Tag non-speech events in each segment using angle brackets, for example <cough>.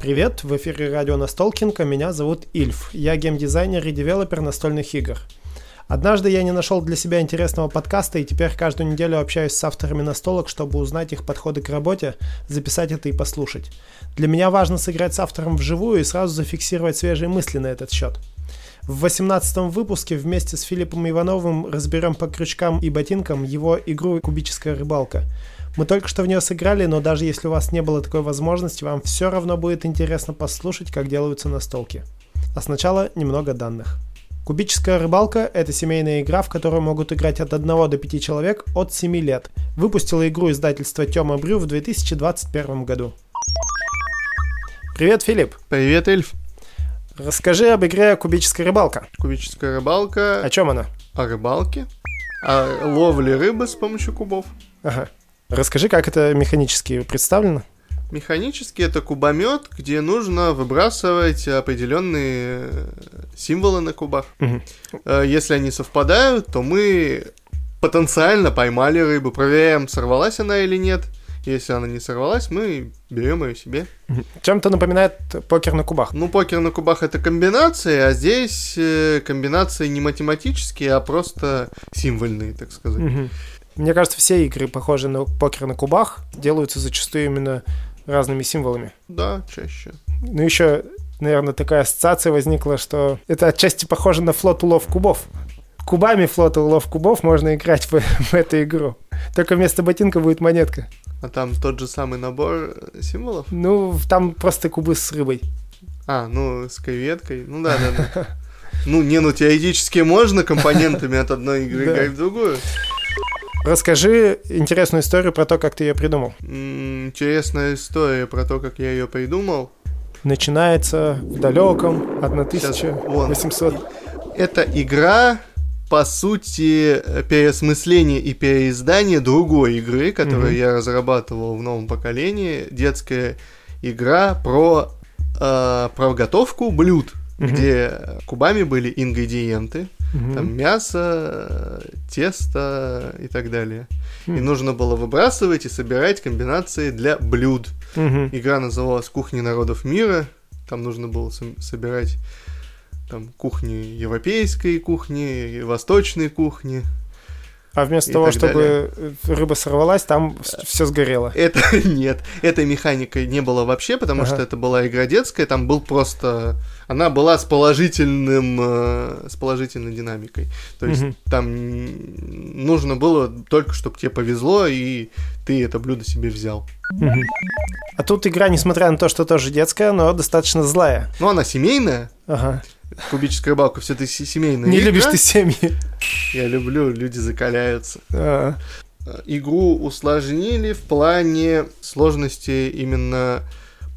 Привет, в эфире радио Настолкинг, а меня зовут Ильф. Я геймдизайнер и девелопер настольных игр. Однажды я не нашел для себя интересного подкаста и теперь каждую неделю общаюсь с авторами настолок, чтобы узнать их подходы к работе, записать это и послушать. Для меня важно сыграть с автором вживую и сразу зафиксировать свежие мысли на этот счет. В 18 выпуске вместе с Филиппом Ивановым разберем по крючкам и ботинкам его игру «Кубическая рыбалка». Мы только что в нее сыграли, но даже если у вас не было такой возможности, вам все равно будет интересно послушать, как делаются настолки. А сначала немного данных. Кубическая рыбалка – это семейная игра, в которую могут играть от 1 до 5 человек от 7 лет. Выпустила игру издательство Тёма Брю в 2021 году. Привет, Филипп. Привет, Эльф. Расскажи об игре «Кубическая рыбалка». Кубическая рыбалка. О чем она? О рыбалке. О ловле рыбы с помощью кубов. Ага. Расскажи, как это механически представлено. Механически это кубомет, где нужно выбрасывать определенные символы на кубах. Э, Если они совпадают, то мы потенциально поймали рыбу, проверяем, сорвалась она или нет. Если она не сорвалась, мы берем ее себе. Чем-то напоминает покер на кубах. Ну, покер на кубах это комбинации, а здесь э, комбинации не математические, а просто символьные, так сказать. Мгм. Мне кажется, все игры, похожие на покер на кубах, делаются зачастую именно разными символами. Да, чаще. Ну, еще, наверное, такая ассоциация возникла, что это отчасти похоже на флот улов кубов. Кубами флота улов кубов можно играть в, <laughs> в эту игру. Только вместо ботинка будет монетка. А там тот же самый набор э, символов? Ну, там просто кубы с рыбой. А, ну, с креветкой. Ну да, да, да. Ну, не, ну теоретически можно компонентами от одной игры <laughs> играть в другую. Расскажи интересную историю про то, как ты ее придумал. Интересная история про то, как я ее придумал. Начинается в далеком Сейчас, вон. 1800. Это игра, по сути, переосмысление и переиздание другой игры, которую Мгм. я разрабатывал в новом поколении. Детская игра про, э, про готовку блюд, Мгм. где кубами были ингредиенты. Мгм. Там мясо, тесто и так далее. И Хм. нужно было выбрасывать и собирать комбинации для блюд. Мгм. Игра называлась «Кухни народов мира». Там нужно было собирать там кухни европейской кухни, восточной кухни. А вместо того, чтобы рыба сорвалась, там все сгорело. Это <laughs> нет, этой механикой не было вообще, потому Ага. что это была игра детская, там был просто... Она была с положительным, э, с положительной динамикой. То есть Мгм. там нужно было только, чтобы тебе повезло, и ты это блюдо себе взял. Мгм. А тут игра, несмотря на то, что тоже детская, но достаточно злая. Ну, она семейная, Ага. Кубическая рыбалка все-таки семейная. Не игра. любишь ты семьи. Я люблю, люди закаляются. А, Игру усложнили в плане сложности именно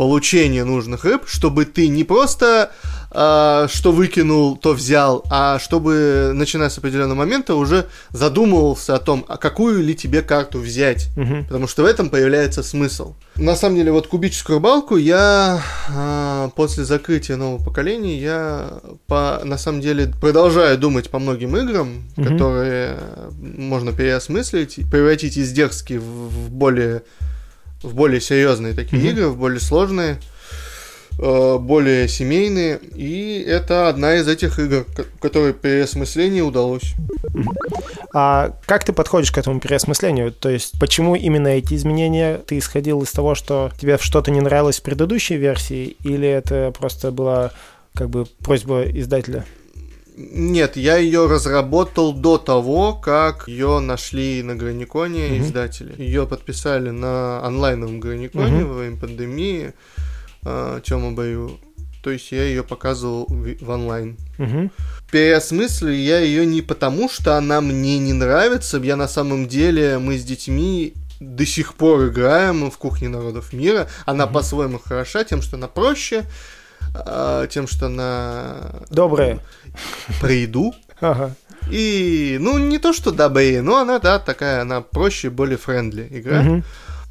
получения нужных рыб, чтобы ты не просто а, что выкинул, то взял, а чтобы, начиная с определенного момента, уже задумывался о том, а какую ли тебе карту взять. мгм. Потому что в этом появляется смысл. На самом деле, вот кубическую рыбалку я а, после закрытия нового поколения я по, на самом деле продолжаю думать по многим играм, Мгм. которые можно переосмыслить, превратить из дерзких в, в более в более серьезные такие Мгм. игры, в более сложные, э, более семейные. И это одна из этих игр, ко- которой переосмысление удалось. А как ты подходишь к этому переосмыслению? То есть, почему именно эти изменения? Ты исходил из того, что тебе что-то не нравилось в предыдущей версии, или это просто была как бы просьба издателя? Нет, я ее разработал до того, как ее нашли на Граниконе Мгм. издатели. Ее подписали на онлайновом Граниконе Мгм. во время пандемии. э, Тёма Баю. То есть я ее показывал в, в онлайн. Мгм. Переосмыслю я ее не потому, что она мне не нравится. Я на самом деле, мы с детьми до сих пор играем в кухне народов мира. Она Мгм. по-своему хороша тем, что она проще, тем, что она Добрая. про еду. Ага. И, ну, не то, что добрее, но она, да, такая, она проще, более френдли игра. Мгм.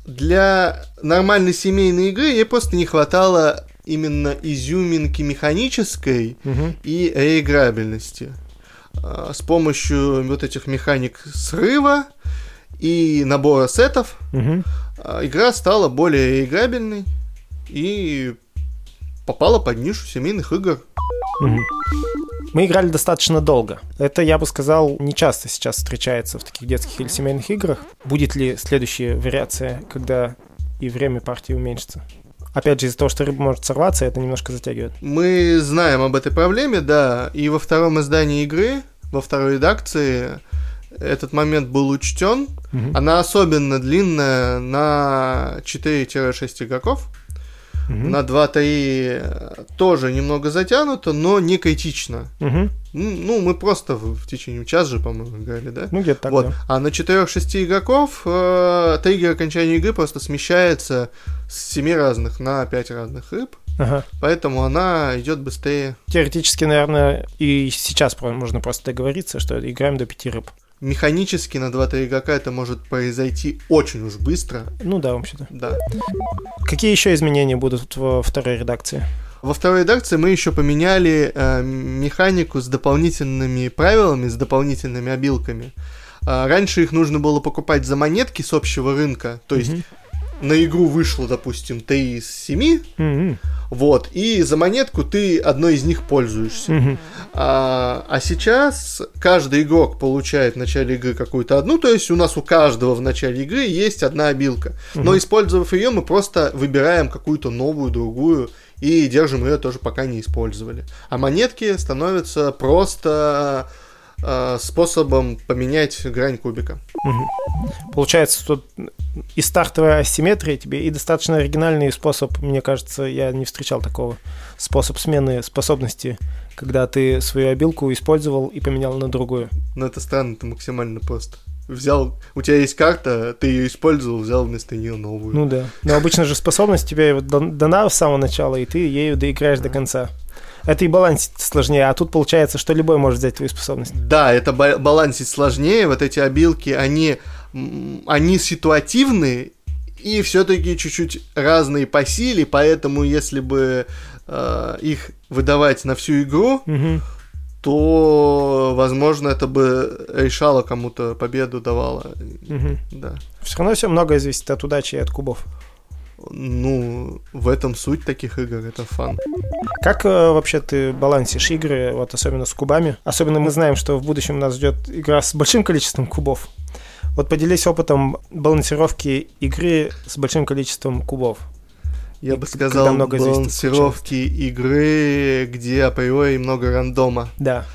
Для нормальной семейной игры ей просто не хватало именно изюминки механической Мгм. и реиграбельности. А, С помощью вот этих механик срыва и набора сетов а, игра стала более реиграбельной и попала под нишу семейных игр. Мгм. Мы играли достаточно долго. Это, я бы сказал, не часто сейчас встречается в таких детских или семейных играх. Будет ли следующая вариация, когда и время партии уменьшится? Опять же, из-за того, что рыба может сорваться, это немножко затягивает. Мы знаем об этой проблеме, да, и во втором издании игры, во второй редакции, этот момент был учтен. Мгм. Она особенно длинная на 4-6 игроков. Мгм. На 2-3 тоже немного затянуто, но не критично. М, Ну, мы просто в, в течение часа же, по-моему, играли, да? Ну, где-то так, вот. да. А на 4-6 игроков э, триггер окончания игры просто смещается с 7 разных на 5 разных рыб, Ага. поэтому она идет быстрее. Теоретически, наверное, и сейчас можно просто договориться, что играем до пяти рыб. Механически на 2-3 игрока это может произойти очень уж быстро. Ну да, вообще-то. Да. Какие еще изменения будут во второй редакции? Во второй редакции мы еще поменяли э, механику с дополнительными правилами, с дополнительными обилками. А, раньше их нужно было покупать за монетки с общего рынка, то есть Мгм. На игру вышло, допустим, 3 из 7, Мгм. вот, и за монетку ты одной из них пользуешься. Мгм. А, а сейчас каждый игрок получает в начале игры какую-то одну, то есть у нас у каждого в начале игры есть одна обилка. Но Мгм. использовав ее, мы просто выбираем какую-то новую, другую и держим ее тоже пока не использовали. А монетки становятся просто способом поменять грань кубика. Мгм. Получается, тут и стартовая асимметрия тебе, и достаточно оригинальный способ, мне кажется, я не встречал такого, способ смены способности, когда ты свою обилку использовал и поменял на другую. Но это странно, это максимально просто. Взял, у тебя есть карта, ты ее использовал, взял вместо нее новую. Ну да. Но обычно же способность тебе вот дан- дана с самого начала, и ты ею доиграешь до конца. Это и баланс сложнее, а тут получается, что любой может взять твою способность. Да, это ба- балансить сложнее. Вот эти обилки, они, они ситуативны и все-таки чуть-чуть разные по силе, поэтому если бы э, их выдавать на всю игру, Мгм. То, возможно, это бы решало кому-то победу давало. Мгм. Да. Все равно все многое зависит от удачи и от кубов. Ну, в этом суть таких игр, это фан. Как э, вообще ты балансишь игры, вот особенно с кубами? Особенно мы знаем, что в будущем нас ждет игра с большим количеством кубов. Вот поделись опытом балансировки игры с большим количеством кубов. Я бы сказал, много балансировки игры, где априори много рандома. Да.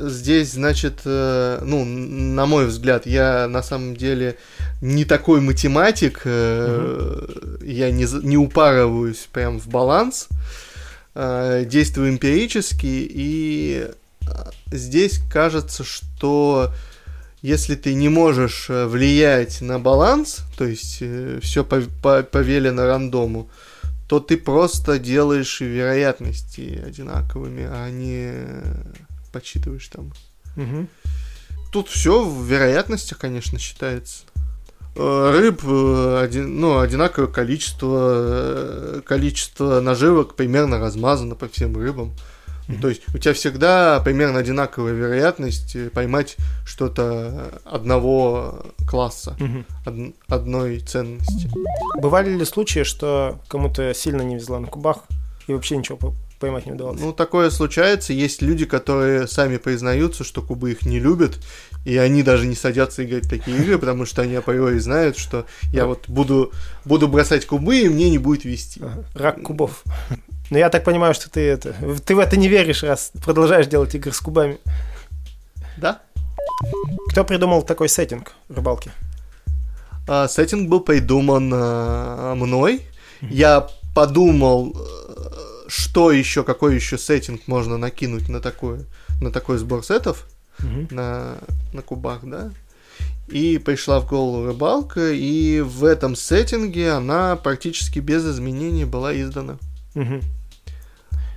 Здесь, значит, э, ну, на мой взгляд, я на самом деле не такой математик, э, я не, не упарываюсь прям в баланс, э, действую эмпирически, и здесь кажется, что если ты не можешь влиять на баланс, то есть все повелено рандому, то ты просто делаешь вероятности одинаковыми, а не подсчитываешь там. Мгм. Тут все в вероятностях, конечно, считается. Э, Рыб, э, один, ну, одинаковое количество, э, количество наживок примерно размазано по всем рыбам. Ну, То есть у тебя всегда примерно одинаковая вероятность э, поймать что-то одного класса, Мгм. од- одной ценности. Бывали ли случаи, что кому-то сильно не везло на кубах и вообще ничего поймать не удавалось? Ну, такое случается. Есть люди, которые сами признаются, что кубы их не любят, и они даже не садятся играть в такие игры, потому что они априори знают, что я вот буду, буду бросать кубы, и мне не будет вести. Рак кубов. Но я так понимаю, что ты это. Ты в это не веришь, раз продолжаешь делать игры с кубами. Да? Кто придумал такой сеттинг рыбалки? А, сеттинг был придуман а, мной. Я подумал, э, что еще, какой еще сеттинг можно накинуть на такой, на такой сбор сетов. Мгм. на, на кубах, да. И пришла в голову рыбалка, и в этом сеттинге она практически без изменений была издана. Мгм.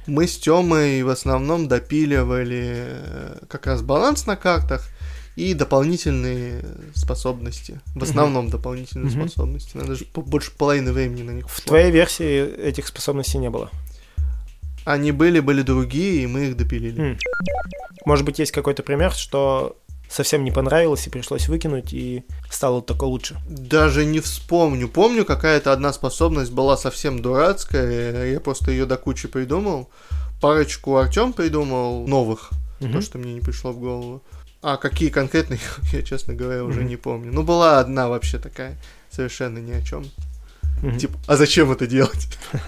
Мы с Тёмой в основном допиливали э, как раз баланс на картах и дополнительные способности. В основном дополнительные Мгм. способности. Надо же больше половины времени на них В твоей версии этих способностей не было. Они были, были другие, и мы их допилили. М. Может быть, есть какой-то пример, что совсем не понравилось и пришлось выкинуть, и стало только лучше? Даже не вспомню. Помню, какая-то одна способность была совсем дурацкая, я просто ее до кучи придумал. Парочку Артем придумал новых, угу. то, что мне не пришло в голову. А какие конкретные, <laughs> я, честно говоря, уже угу. не помню. Ну, была одна вообще такая, совершенно ни о чем. Угу. Типа, а зачем это делать? <laughs>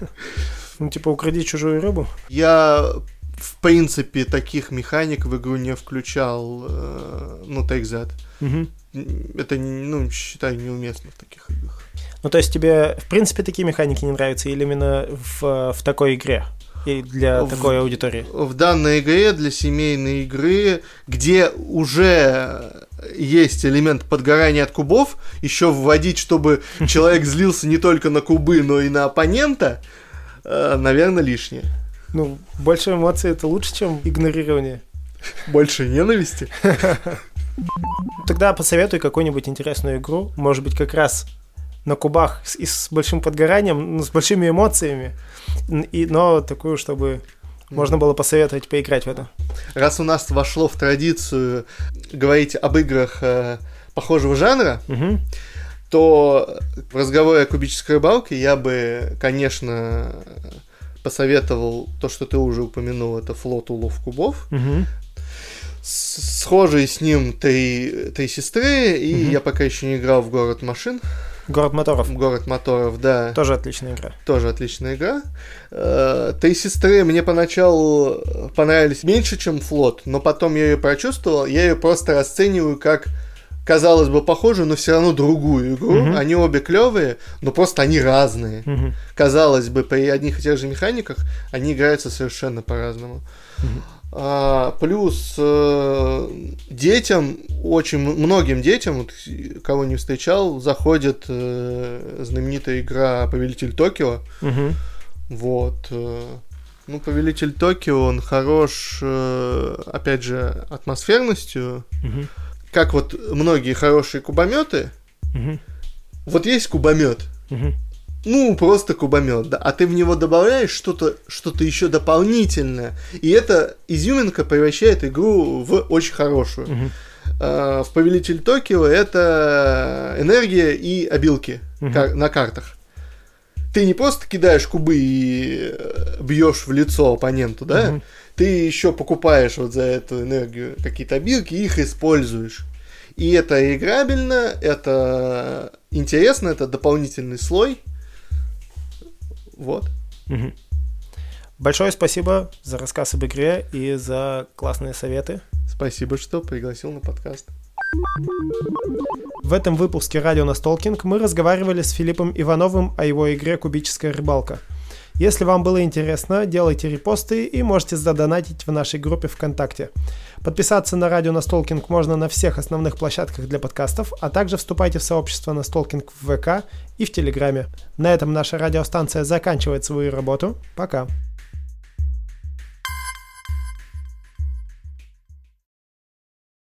Ну, типа, укради чужую рыбу? Я в принципе, таких механик в игру не включал, э, ну, Take That. Угу. Это, ну, считаю, неуместно в таких играх. Ну, то есть тебе, в принципе, такие механики не нравятся или именно в, в такой игре? И для в, такой аудитории? В данной игре, для семейной игры, где уже есть элемент подгорания от кубов, еще вводить, чтобы человек злился не только на кубы, но и на оппонента, наверное, лишнее. Ну, больше эмоций это лучше, чем игнорирование. <laughs> Больше ненависти? <laughs> Тогда посоветуй какую-нибудь интересную игру, может быть, как раз на кубах с, и с большим подгоранием, ну, с большими эмоциями, и, но такую, чтобы можно было посоветовать поиграть в это. Раз у нас вошло в традицию говорить об играх э, похожего жанра, угу. То в разговоре о кубической рыбалке я бы, конечно, посоветовал то, что ты уже упомянул, это флот улов кубов. Угу. Схожие с ним три, три сестры, и угу. я пока еще не играл в город машин. Город моторов. Город моторов, да. Тоже отличная игра. Тоже отличная игра. Э, три сестры мне поначалу понравились меньше, чем флот, но потом я ее прочувствовал. Я ее просто расцениваю как казалось бы, похожую, но все равно другую игру. Угу. Они обе клевые, но просто они разные. Угу. Казалось бы, при одних и тех же механиках они играются совершенно по-разному. Угу. А, плюс э, детям, очень многим детям, вот, кого не встречал, заходит э, знаменитая игра Повелитель Токио. Угу. Вот. Э, ну, Повелитель Токио, он хорош, э, опять же, атмосферностью. Угу как вот многие хорошие кубометы, угу. вот есть кубомет, угу. ну просто кубомет, да, а ты в него добавляешь что-то, что-то еще дополнительное, и эта изюминка превращает игру в очень хорошую. Угу. Uh, в Повелитель Токио это энергия и обилки угу. кар- на картах. Ты не просто кидаешь кубы и э, бьешь в лицо оппоненту, да? Угу ты еще покупаешь вот за эту энергию какие-то обилки и их используешь. И это играбельно, это интересно, это дополнительный слой. Вот. Угу. Большое спасибо за рассказ об игре и за классные советы. Спасибо, что пригласил на подкаст. В этом выпуске радио Настолкинг мы разговаривали с Филиппом Ивановым о его игре «Кубическая рыбалка». Если вам было интересно, делайте репосты и можете задонатить в нашей группе ВКонтакте. Подписаться на радио Настолкинг можно на всех основных площадках для подкастов, а также вступайте в сообщество Настолкинг в ВК и в Телеграме. На этом наша радиостанция заканчивает свою работу. Пока.